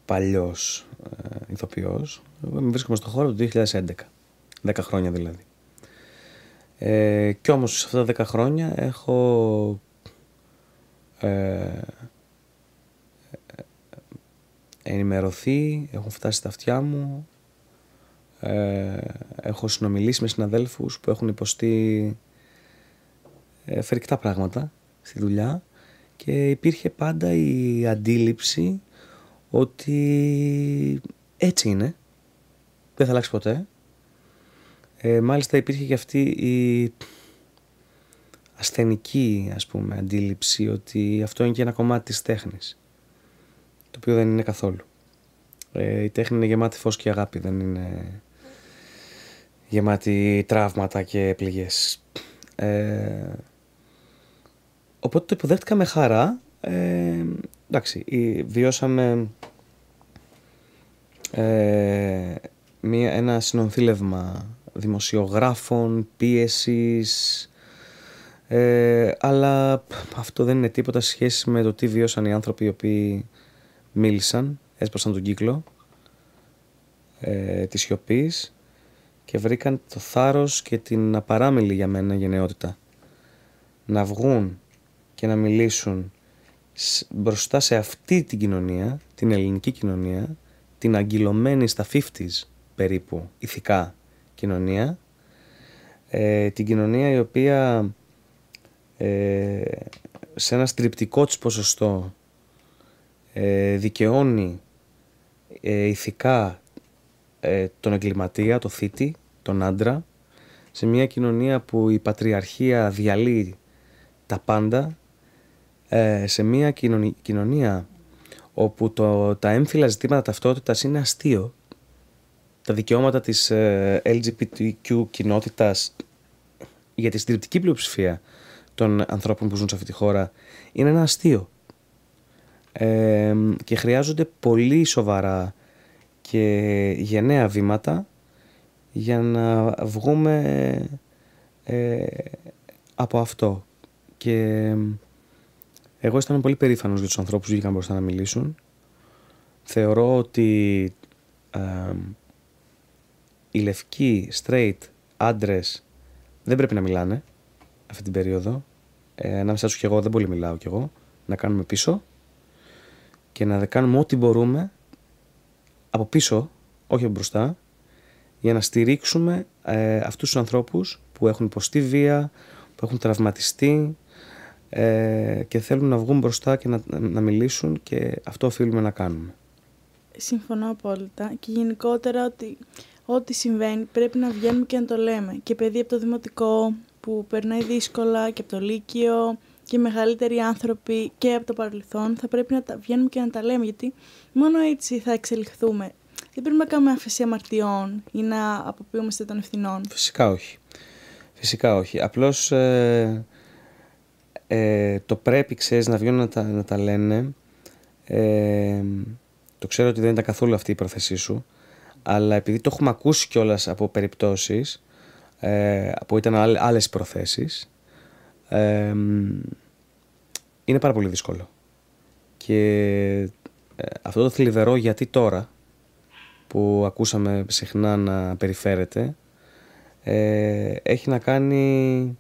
παλιός ε, ηθοποιός. Εγώ βρίσκομαι στο χώρο του 2011. 10 χρόνια δηλαδή. Ε, κι όμως σε αυτά τα 10 χρόνια έχω ε, ενημερωθεί, έχω φτάσει στα αυτιά μου, ε, έχω συνομιλήσει με συναδέλφους που έχουν υποστεί ε, φρικτά πράγματα στη δουλειά και υπήρχε πάντα η αντίληψη ότι έτσι είναι, δεν θα αλλάξει ποτέ. Ε, μάλιστα υπήρχε και αυτή η ασθενική ας πούμε αντίληψη ότι αυτό είναι και ένα κομμάτι της τέχνης το οποίο δεν είναι καθόλου. Ε, η τέχνη είναι γεμάτη φως και αγάπη, δεν είναι γεμάτη τραύματα και πληγές. Ε, οπότε το υποδέχτηκα με χαρά. Ε, εντάξει, βιώσαμε ε, μία, ένα συνονθήλευμα δημοσιογράφων, πίεσης, ε, αλλά αυτό δεν είναι τίποτα σε σχέση με το τι βίωσαν οι άνθρωποι οι οποίοι μίλησαν, έσπασαν τον κύκλο ε, της σιωπής και βρήκαν το θάρρος και την απαράμιλη για μένα γενναιότητα. Να βγουν και να μιλήσουν μπροστά σε αυτή την κοινωνία, την ελληνική κοινωνία, την αγκυλωμένη στα 50's περίπου ηθικά κοινωνία, ε, την κοινωνία η οποία ε, σε ένα στριπτικό της ποσοστό ε, δικαιώνει ε, ηθικά ε, τον εγκληματία, το θήτη, τον άντρα, σε μια κοινωνία που η πατριαρχία διαλύει τα πάντα, ε, σε μια κοινωνία όπου το, τα έμφυλα ζητήματα ταυτότητας είναι αστείο, τα δικαιώματα της ε, LGBTQ κοινότητας για τη συντριπτική πλειοψηφία των ανθρώπων που ζουν σε αυτή τη χώρα είναι ένα αστείο. και χρειάζονται πολύ σοβαρά και γενναία βήματα για να βγούμε ε, από αυτό. Και Εγώ αισθάνομαι πολύ περήφανος για τους ανθρώπους που βγήκαν μπροστά να μιλήσουν. Θεωρώ ότι ε, οι λευκοί, straight, άντρες δεν πρέπει να μιλάνε αυτή την περίοδο. Ε, ανάμεσά τους και εγώ δεν πολύ μιλάω κι εγώ. Να κάνουμε πίσω και να κάνουμε ό,τι μπορούμε από πίσω, όχι από μπροστά, για να στηρίξουμε ε, αυτούς τους ανθρώπους που έχουν υποστεί βία, που έχουν τραυματιστεί ε, και θέλουν να βγουν μπροστά και να, να μιλήσουν και αυτό οφείλουμε να κάνουμε. Συμφωνώ απόλυτα και γενικότερα ότι ό,τι συμβαίνει πρέπει να βγαίνουμε και να το λέμε. Και παιδί από το δημοτικό που περνάει δύσκολα και από το λύκειο και οι μεγαλύτεροι άνθρωποι και από το παρελθόν θα πρέπει να τα βγαίνουμε και να τα λέμε γιατί μόνο έτσι θα εξελιχθούμε. Δεν πρέπει να κάνουμε αφαισία αμαρτιών ή να αποποιούμαστε των ευθυνών. Φυσικά όχι. Φυσικά όχι. Απλώς ε, ε, το πρέπει, ξέρεις, να βγαίνουν να τα, να τα λένε. Ε, το ξέρω ότι δεν ήταν καθόλου αυτή η πρόθεσή σου, αλλά επειδή το έχουμε ακούσει κιόλας από περιπτώσεις ε, που ήταν άλλες προθέσεις, ε, είναι πάρα πολύ δύσκολο. Και ε, αυτό το θλιβερό γιατί τώρα, που ακούσαμε συχνά να περιφέρεται, ε, έχει να κάνει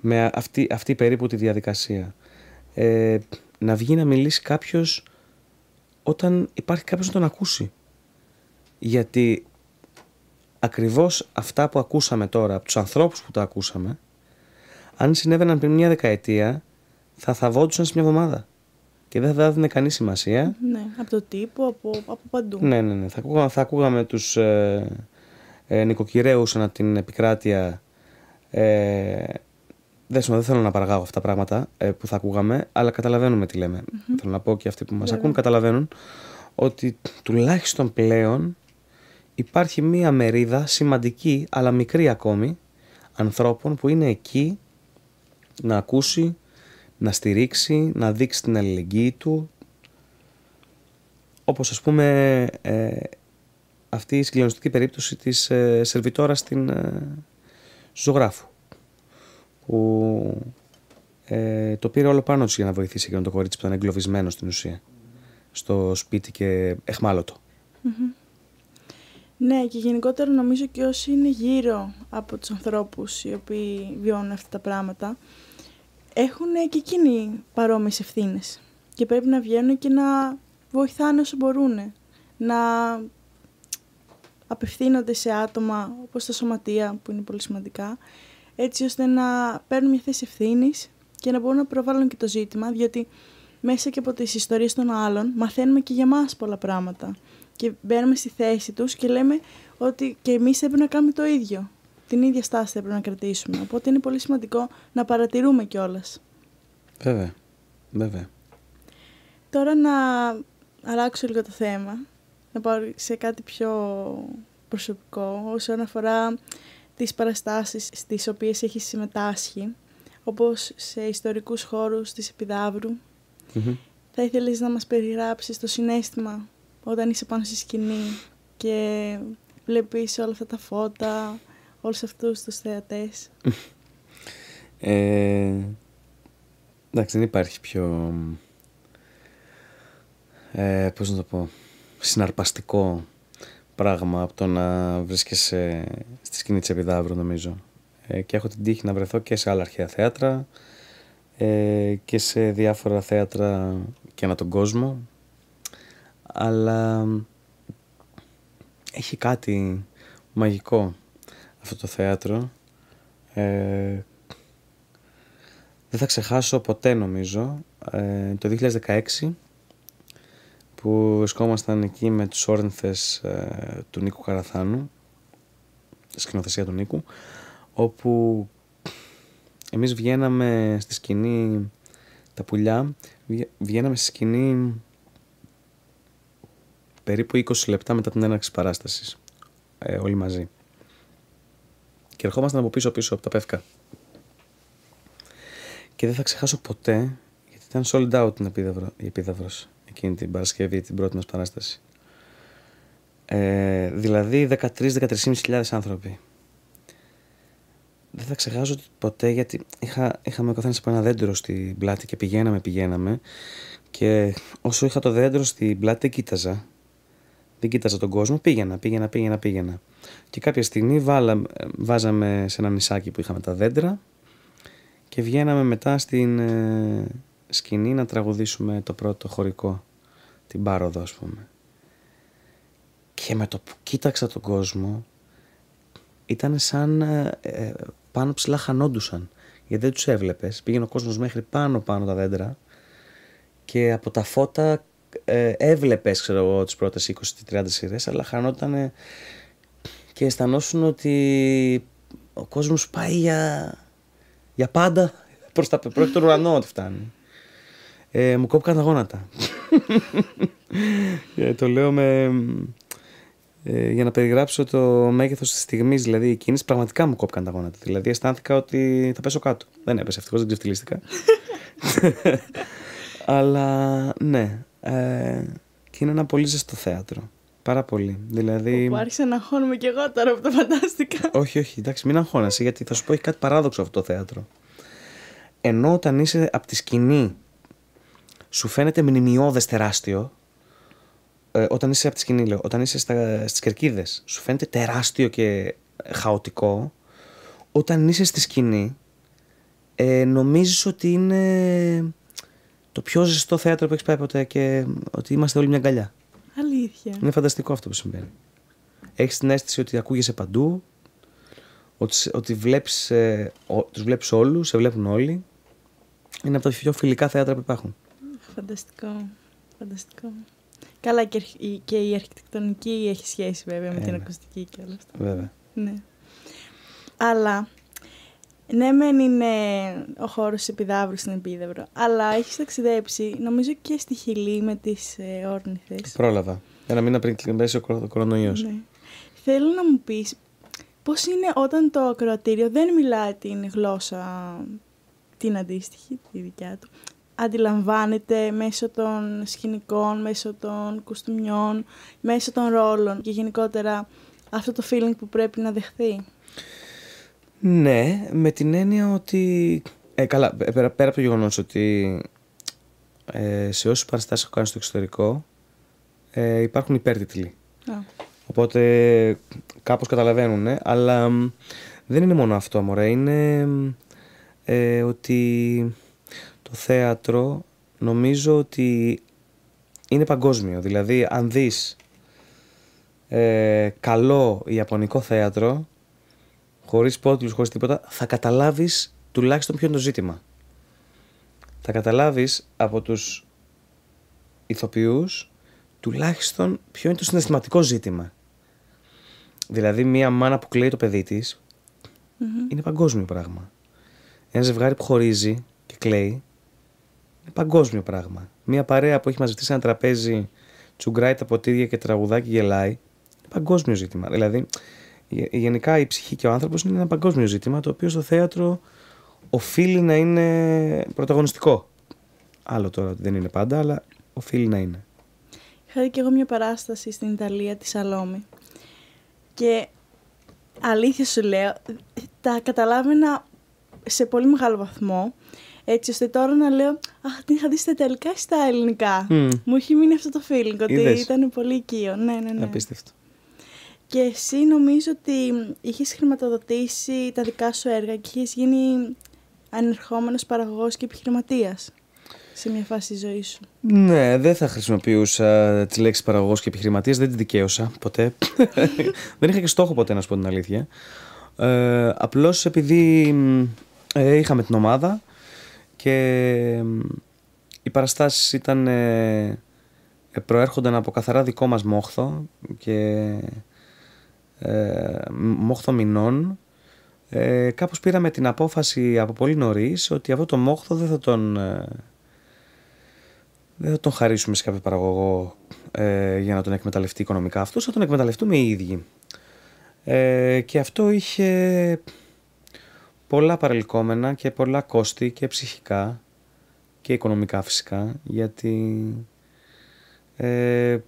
με αυτή, αυτή περίπου τη διαδικασία. Ε, να βγει να μιλήσει κάποιος όταν υπάρχει κάποιος να τον ακούσει. Γιατί ακριβώς αυτά που ακούσαμε τώρα από τους ανθρώπους που τα ακούσαμε αν συνέβαιναν πριν μια δεκαετία θα θαβόντουσαν σε μια εβδομάδα και δεν θα έδινε κανείς σημασία. Ναι, από το τύπο, από, από παντού. Ναι, ναι, ναι. Θα ακούγαμε, θα ακούγαμε τους ε, ε, νοικοκυρέους ανά την επικράτεια ε, δεν, δεν θέλω να παραγάγω αυτά τα πράγματα ε, που θα ακούγαμε, αλλά καταλαβαίνουμε τι λέμε. Θέλω να πω και αυτοί που μας ακούν καταλαβαίνουν ότι τουλάχιστον πλέον υπάρχει μία μερίδα σημαντική, αλλά μικρή ακόμη, ανθρώπων που είναι εκεί να ακούσει, να στηρίξει, να δείξει την αλληλεγγύη του. Όπως ας πούμε ε, αυτή η συγκλονιστική περίπτωση της ε, σερβιτόρας στην ε, ζωγράφους που ε, το πήρε όλο πάνω της για να βοηθήσει εκείνο το κορίτσι που ήταν εγκλωβισμένο στην ουσία στο σπίτι και εχμάλωτο. Ναι, και γενικότερα νομίζω και όσοι είναι γύρω από τους ανθρώπους οι οποίοι βιώνουν αυτά τα πράγματα έχουν και εκείνοι παρόμοιες ευθύνες. και πρέπει να βγαίνουν και να βοηθάνε όσο μπορούν. Να απευθύνονται σε άτομα όπως τα σωματεία που είναι πολύ σημαντικά έτσι ώστε να παίρνουν μια θέση ευθύνης και να μπορούν να προβάλλουν και το ζήτημα διότι μέσα και από τις ιστορίες των άλλων μαθαίνουμε και για μας πολλά πράγματα και μπαίνουμε στη θέση τους και λέμε ότι και εμείς πρέπει να κάνουμε το ίδιο. Την ίδια στάση πρέπει να κρατήσουμε. Οπότε είναι πολύ σημαντικό να παρατηρούμε κιόλας. Βέβαια. Βέβαια. Τώρα να αλλάξω λίγο το θέμα. Να πάω σε κάτι πιο προσωπικό όσον αφορά τις παραστάσεις στις οποίες έχει συμμετάσχει όπως σε ιστορικούς χώρους της επιδαυρου Θα ήθελες να μας περιγράψεις το συνέστημα όταν είσαι πάνω στη σκηνή και βλέπεις όλα αυτά τα φώτα, όλους αυτούς τους θεατές; ε, εντάξει, δεν υπάρχει πιο... Ε, πώς να το πω... Συναρπαστικό πράγμα από το να βρίσκεσαι στη σκηνή της Επιδαύρου νομίζω. Ε, και έχω την τύχη να βρεθώ και σε άλλα αρχαία θέατρα ε, και σε διάφορα θέατρα και ανά τον κόσμο. Αλλά έχει κάτι μαγικό αυτό το θέατρο. Ε, δεν θα ξεχάσω ποτέ νομίζω ε, το 2016 που βρισκόμασταν εκεί με τους όρνηθες ε, του Νίκου Καραθάνου σκηνοθεσία του Νίκου όπου εμείς βγαίναμε στη σκηνή τα πουλιά βγαίναμε στη σκηνή περίπου 20 λεπτά μετά την έναρξη της παράστασης ε, όλοι μαζί. Και ερχόμασταν από πίσω πίσω από τα πεύκα. Και δεν θα ξεχάσω ποτέ γιατί ήταν sold out την επίδαυρο, η επίδαυρος εκείνη την Παρασκευή, την πρώτη μας παράσταση. Ε, δηλαδή 13-13.500 άνθρωποι. Δεν δεν θα ξεχάσω ποτέ γιατί είχα, είχαμε ο καθένας από ένα δέντρο στην πλάτη και πηγαίναμε, πηγαίναμε και όσο είχα το δέντρο στην πλάτη δεν κοίταζα. Δεν κοίταζα τον κόσμο, πήγαινα, πήγαινα, πήγαινα, πήγαινα. Και κάποια στιγμή βάλα, βάζαμε σε ένα νησάκι που είχαμε τα δέντρα και βγαίναμε μετά στην ε, σκηνή να τραγουδήσουμε το πρώτο χωρικό, την Πάροδο ας πούμε. Και με το που κοίταξα τον κόσμο ήταν σαν ε, ε, πάνω ψηλά χανόντουσαν. Γιατί δεν τους έβλεπες. Πήγαινε ο κόσμος μέχρι πάνω πάνω τα δέντρα και από τα φώτα ε, έβλεπες ξέρω εγώ τις πρώτες 20-30 σειρές αλλά χανόταν και αισθανόσουν ότι ο κόσμος πάει για, για πάντα προς τα προς τον ουρανό ότι φτάνει. Ε, μου κόπηκαν τα γόνατα. ε, το λέω με, ε, για να περιγράψω το μέγεθος της στιγμής, δηλαδή εκείνης, πραγματικά μου κόπηκαν τα γόνατα. Δηλαδή αισθάνθηκα ότι θα πέσω κάτω. Δεν έπεσε, ευτυχώς δεν ξεφτυλίστηκα. Αλλά ναι, ε, και είναι ένα πολύ ζεστό θέατρο. Πάρα πολύ. Δηλαδή... Που άρχισε να αγχώνουμε κι εγώ τώρα που το φαντάστηκα. όχι, όχι, εντάξει, μην αγχώνεσαι, γιατί θα σου πω έχει κάτι παράδοξο αυτό το θέατρο. Ενώ όταν είσαι από τη σκηνή σου φαίνεται μνημειώδες τεράστιο, ε, όταν είσαι από τη σκηνή, λέω, όταν είσαι στα, στις κερκίδες, σου φαίνεται τεράστιο και χαοτικό, όταν είσαι στη σκηνή, ε, νομίζεις ότι είναι το πιο ζεστό θέατρο που έχεις πάει ποτέ και ότι είμαστε όλοι μια αγκαλιά. Αλήθεια. Είναι φανταστικό αυτό που συμβαίνει. Έχεις την αίσθηση ότι ακούγεσαι παντού, ότι, ότι βλέπεις, ε, τους βλέπεις όλους, σε βλέπουν όλοι. Είναι από τα πιο φιλικά θέατρα που υπάρχουν. Φανταστικό. Φανταστικό. Καλά και, και η αρχιτεκτονική έχει σχέση βέβαια με την ναι. ακουστική και όλα αυτά. Βέβαια. Ναι. Αλλά ναι, μεν είναι ο χώρος τη επιδαύρου στην Επίδευρο, αλλά έχεις ταξιδέψει νομίζω και στη Χιλή με τις ε, όρνηθες. Πρόλαβα. Ένα μήνα πριν κλείσει ο κορονοϊός. Ναι. Θέλω να μου πεις πώς είναι όταν το ακροατήριο δεν μιλάει την γλώσσα την αντίστοιχη, τη δικιά του αντιλαμβάνεται μέσω των σκηνικών, μέσω των κουστούμιών, μέσω των ρόλων και γενικότερα αυτό το feeling που πρέπει να δεχθεί. Ναι, με την έννοια ότι... Ε, καλά, ε, πέρα, πέρα από το γεγονός ότι ε, σε όσους παραστάσεις έχω κάνει στο εξωτερικό ε, υπάρχουν υπέρτιτλοι. Οπότε κάπως καταλαβαίνουν, αλλά δεν είναι μόνο αυτό, μωρέ. Είναι ε, ότι το θέατρο νομίζω ότι είναι παγκόσμιο. Δηλαδή, αν δεις ε, καλό ιαπωνικό θέατρο, χωρίς πότλους, χωρίς τίποτα, θα καταλάβεις τουλάχιστον ποιο είναι το ζήτημα. Θα καταλάβεις από τους ηθοποιούς τουλάχιστον ποιο είναι το συναισθηματικό ζήτημα. Δηλαδή, μία μάνα που κλαίει το παιδί της είναι παγκόσμιο πράγμα. Ένα ζευγάρι που χωρίζει και κλαίει είναι παγκόσμιο πράγμα. Μια παρέα που έχει μαζευτεί σε ένα τραπέζι, τσουγκράει τα ποτήρια και τραγουδάει και γελάει, είναι παγκόσμιο ζήτημα. Δηλαδή, γενικά η ψυχή και ο άνθρωπος είναι ένα παγκόσμιο ζήτημα το οποίο στο θέατρο οφείλει να είναι πρωταγωνιστικό. Άλλο τώρα δεν είναι πάντα, αλλά οφείλει να είναι. Είχα δει και εγώ μια παράσταση στην Ιταλία, τη Σαλόμη. Και αλήθεια σου λέω, τα καταλάβαινα σε πολύ μεγάλο βαθμό. Έτσι ώστε τώρα να λέω Αχ, την είχα δει στα τελικά στα ελληνικά. Μου έχει μείνει αυτό το feeling ότι ήταν πολύ οικείο. Ναι, ναι, ναι. Απίστευτο. Και εσύ νομίζω ότι είχες χρηματοδοτήσει τα δικά σου έργα και είχες γίνει ανερχόμενος παραγωγός και επιχειρηματίας σε μια φάση της ζωής σου. Ναι, δεν θα χρησιμοποιούσα τις λέξεις παραγωγός και επιχειρηματίας, δεν την δικαίωσα ποτέ. δεν είχα και στόχο ποτέ να σου πω την αλήθεια. Ε, Απλώς επειδή ε, είχαμε την ομάδα και οι παραστάσεις ήταν, ε, προέρχονταν από καθαρά δικό μας μόχθο και ε, μόχθο μηνών. Ε, κάπως πήραμε την απόφαση από πολύ νωρίς ότι αυτό το μόχθο δεν θα τον, ε, δεν θα τον χαρίσουμε σε κάποιο παραγωγό ε, για να τον εκμεταλλευτεί οικονομικά αυτός, θα τον εκμεταλλευτούμε οι ίδιοι. Ε, και αυτό είχε πολλά παρελκόμενα και πολλά κόστη και ψυχικά και οικονομικά φυσικά γιατί ε,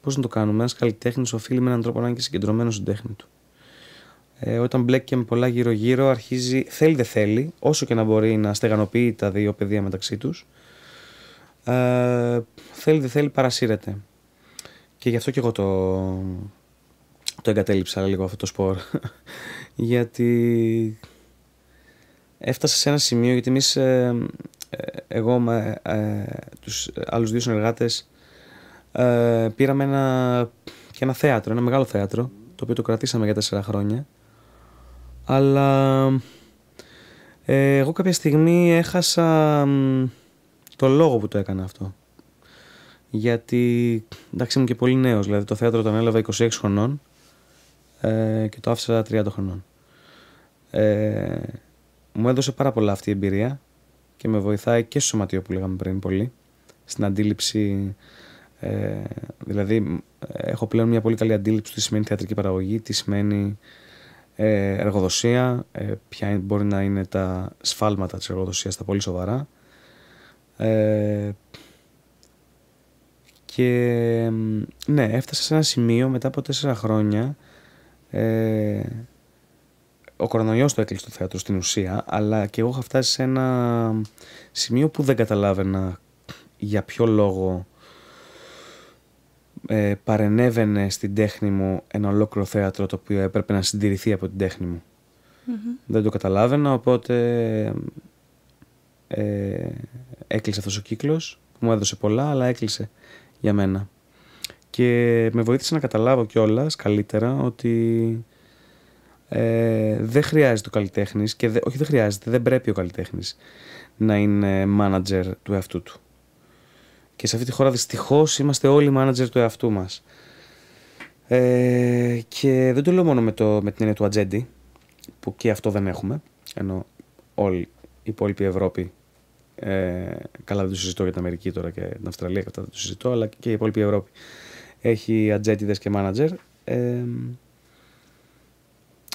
πώς να το κάνουμε, ένας καλλιτέχνης οφείλει με έναν τρόπο να είναι και συγκεντρωμένος στην τέχνη του. ε, όταν μπλέκει με πολλά γύρω-γύρω αρχίζει, θέλει δεν θέλει, όσο και να μπορεί να στεγανοποιεί τα δύο παιδεία μεταξύ τους, ε, θέλει δεν θέλει παρασύρεται. Και γι' αυτό και εγώ το, το εγκατέλειψα λίγο αυτό το σπορ. γιατί έφτασα σε ένα σημείο, γιατί εμείς ε, εγώ με ε, τους άλλους δύο συνεργάτες ε, πήραμε ένα, και ένα θέατρο, ένα μεγάλο θέατρο, το οποίο το κρατήσαμε για τέσσερα χρόνια. Αλλά ε, εγώ κάποια στιγμή έχασα το λόγο που το έκανα αυτό. Γιατί, εντάξει ήμουν και πολύ νέος, δηλαδή το θέατρο το ανέλαβα 26 χρονών ε, και το άφησα 30 χρονών. Ε, μου έδωσε πάρα πολλά αυτή η εμπειρία και με βοηθάει και στο σωματείο που λέγαμε πριν πολύ, στην αντίληψη ε, δηλαδή, έχω πλέον μια πολύ καλή αντίληψη του τι σημαίνει θεατρική παραγωγή, τι σημαίνει ε, εργοδοσία, ε, ποια μπορεί να είναι τα σφάλματα της εργοδοσίας, τα πολύ σοβαρά. Ε, και ναι, έφτασα σε ένα σημείο μετά από τέσσερα χρόνια ε, ο κορονοϊός το έκλεισε το θέατρο στην ουσία αλλά και εγώ είχα φτάσει σε ένα σημείο που δεν καταλάβαινα για ποιο λόγο ε, παρενέβαινε στην τέχνη μου ένα ολόκληρο θέατρο το οποίο έπρεπε να συντηρηθεί από την τέχνη μου. Δεν το καταλάβαινα, οπότε ε, έκλεισε αυτός ο κύκλος που μου έδωσε πολλά, αλλά έκλεισε για μένα. Και με βοήθησε να καταλάβω κιόλας καλύτερα ότι ε, δεν χρειάζεται ο καλλιτέχνης και όχι δεν χρειάζεται, δεν πρέπει ο καλλιτέχνης να είναι manager του εαυτού του. Και σε αυτή τη χώρα δυστυχώς είμαστε όλοι manager του εαυτού μας. Ε, και δεν το λέω μόνο με, το, με την έννοια του ατζέντη, που και αυτό δεν έχουμε, ενώ όλη η υπόλοιπη Ευρώπη, ε, καλά δεν το συζητώ για την Αμερική τώρα και την Αυστραλία και αυτά δεν το συζητώ, αλλά και η υπόλοιπη Ευρώπη έχει ατζέντιδες και manager. Ε,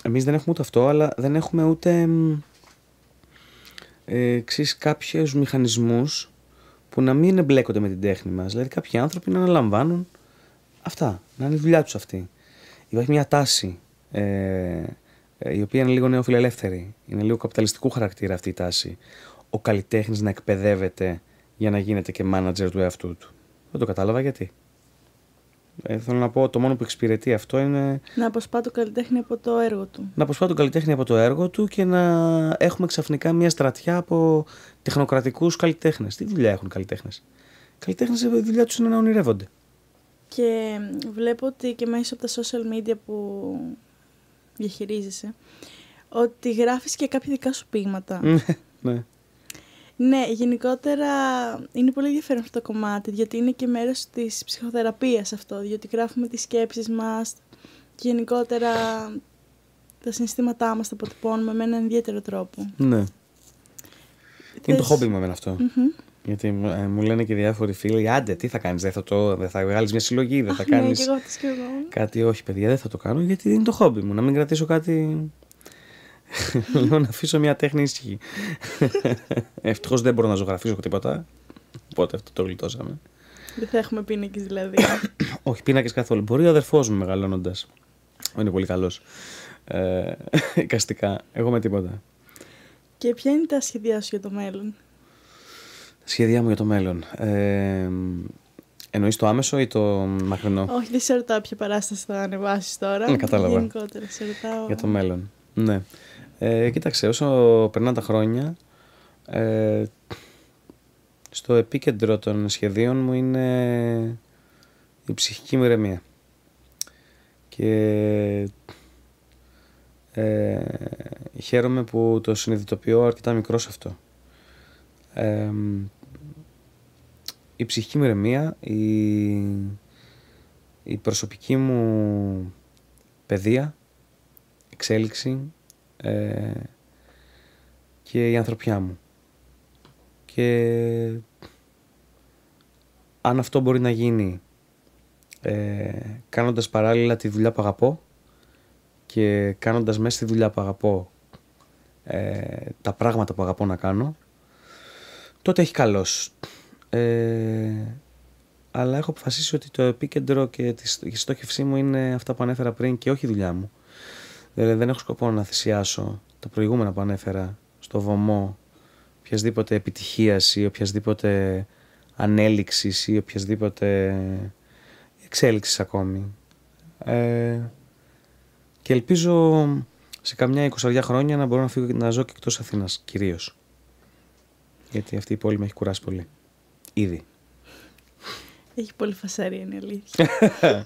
εμείς δεν έχουμε ούτε αυτό, αλλά δεν έχουμε ούτε ε, εξής κάποιους μηχανισμούς που να μην εμπλέκονται με την τέχνη μας. Δηλαδή, κάποιοι άνθρωποι να αναλαμβάνουν αυτά, να είναι η δουλειά τους αυτή. Υπάρχει μια τάση ε, ε, η οποία είναι λίγο νεοφιλελεύθερη. Είναι λίγο καπιταλιστικού χαρακτήρα αυτή η τάση. Ο καλλιτέχνης να εκπαιδεύεται για να γίνεται και manager του εαυτού του. Δεν το κατάλαβα γιατί. Ε, θέλω να πω, το μόνο που εξυπηρετεί αυτό είναι. Να αποσπά το καλλιτέχνη από το έργο του. Να αποσπά το καλλιτέχνη από το έργο του και να έχουμε ξαφνικά μια στρατιά από τεχνοκρατικούς καλλιτέχνες. Τι δουλειά έχουν καλλιτέχνες; Οι καλλιτέχνες, η δουλειά τους είναι να ονειρεύονται. Και βλέπω ότι και μέσα από τα social media που διαχειρίζεσαι, ότι γράφεις και κάποια δικά σου ποίηματα. ναι. Ναι. Ναι, γενικότερα είναι πολύ ενδιαφέρον αυτό το κομμάτι, γιατί είναι και μέρος της ψυχοθεραπείας αυτό, διότι γράφουμε τις σκέψεις μας και γενικότερα τα συναισθήματά μας τα αποτυπώνουμε με έναν ιδιαίτερο τρόπο. Ναι. Είναι το χόμπι μου εμένα Γιατί ε, μου λένε και διάφοροι φίλοι, άντε τι θα κάνεις, δεν θα, το, δεν θα βγάλεις μια συλλογή, δεν θα ναι, κάνεις και εγώ, και εγώ. κάτι, όχι παιδιά δεν θα το κάνω γιατί είναι το χόμπι μου, να μην κρατήσω κάτι Λέω να αφήσω μια τέχνη ήσυχη. Ευτυχώς δεν μπορώ να ζωγραφίσω τίποτα. Οπότε αυτό το γλιτώσαμε. Δεν θα έχουμε πίνακες δηλαδή. Όχι πίνακες καθόλου. Μπορεί ο αδερφός μου μεγαλώνοντας. Είναι πολύ καλός. Ε, εικαστικά. Εγώ με τίποτα. Και ποια είναι τα σχέδιά σου για το μέλλον; Τα σχέδιά μου για το μέλλον. Ε, Εννοείς το άμεσο ή το μακρινό; Όχι, δεν σε ρωτάω ποια παράσταση θα ανεβάσεις τώρα. Ναι, κατάλαβα. Γενικότερα σε ρωτάω. Για το μέλλον. Ναι. Ε, κοίταξε, όσο περνάνε τα χρόνια, ε, στο επίκεντρο των σχεδίων μου είναι η ψυχική μου ηρεμία. Και ε, χαίρομαι που το συνειδητοποιώ αρκετά μικρό σε αυτό. Ε, η ψυχική μου ηρεμία, η, η προσωπική μου παιδεία, εξέλιξη, ε, και η ανθρωπιά μου. Και αν αυτό μπορεί να γίνει ε, κάνοντας παράλληλα τη δουλειά που αγαπώ και κάνοντας μέσα στη δουλειά που αγαπώ ε, τα πράγματα που αγαπώ να κάνω, τότε έχει καλός. Ε, αλλά έχω αποφασίσει ότι το επίκεντρο και η στόχευσή μου είναι αυτά που ανέφερα πριν και όχι η δουλειά μου. Δηλαδή δεν έχω σκοπό να θυσιάσω τα προηγούμενα που ανέφερα στο βωμό οποιασδήποτε επιτυχίας ή οποιασδήποτε ανέλυξης ή οποιασδήποτε εξέλιξης ακόμη. Ε, και ελπίζω σε καμιά 20 χρόνια να μπορώ να φύγω και να ζω και εκτός Αθήνας κυρίως. Γιατί αυτή η πόλη με έχει κουράσει πολύ. Ήδη. Έχει πολύ φασαρία είναι η αλήθεια.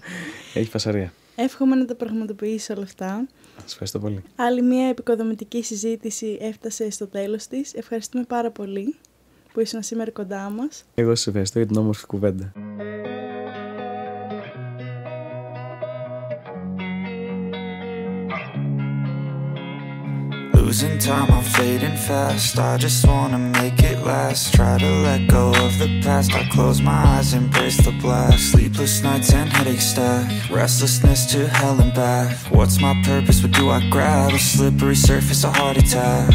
έχει φασαρία. Εύχομαι να τα πραγματοποιήσεις όλα αυτά. Σας ευχαριστώ πολύ. Άλλη μια επικοδομητική συζήτηση έφτασε στο τέλος της. Ευχαριστούμε πάρα πολύ που ήσουν σήμερα κοντά μας. Εγώ σας ευχαριστώ για την όμορφη κουβέντα. Losing time, I'm fading fast. I just wanna make it last. Try to let go of the past. I close my eyes, embrace the blast. Sleepless nights and headaches stack. Restlessness to hell and back. What's my purpose? What do I grab? A slippery surface, a heart attack.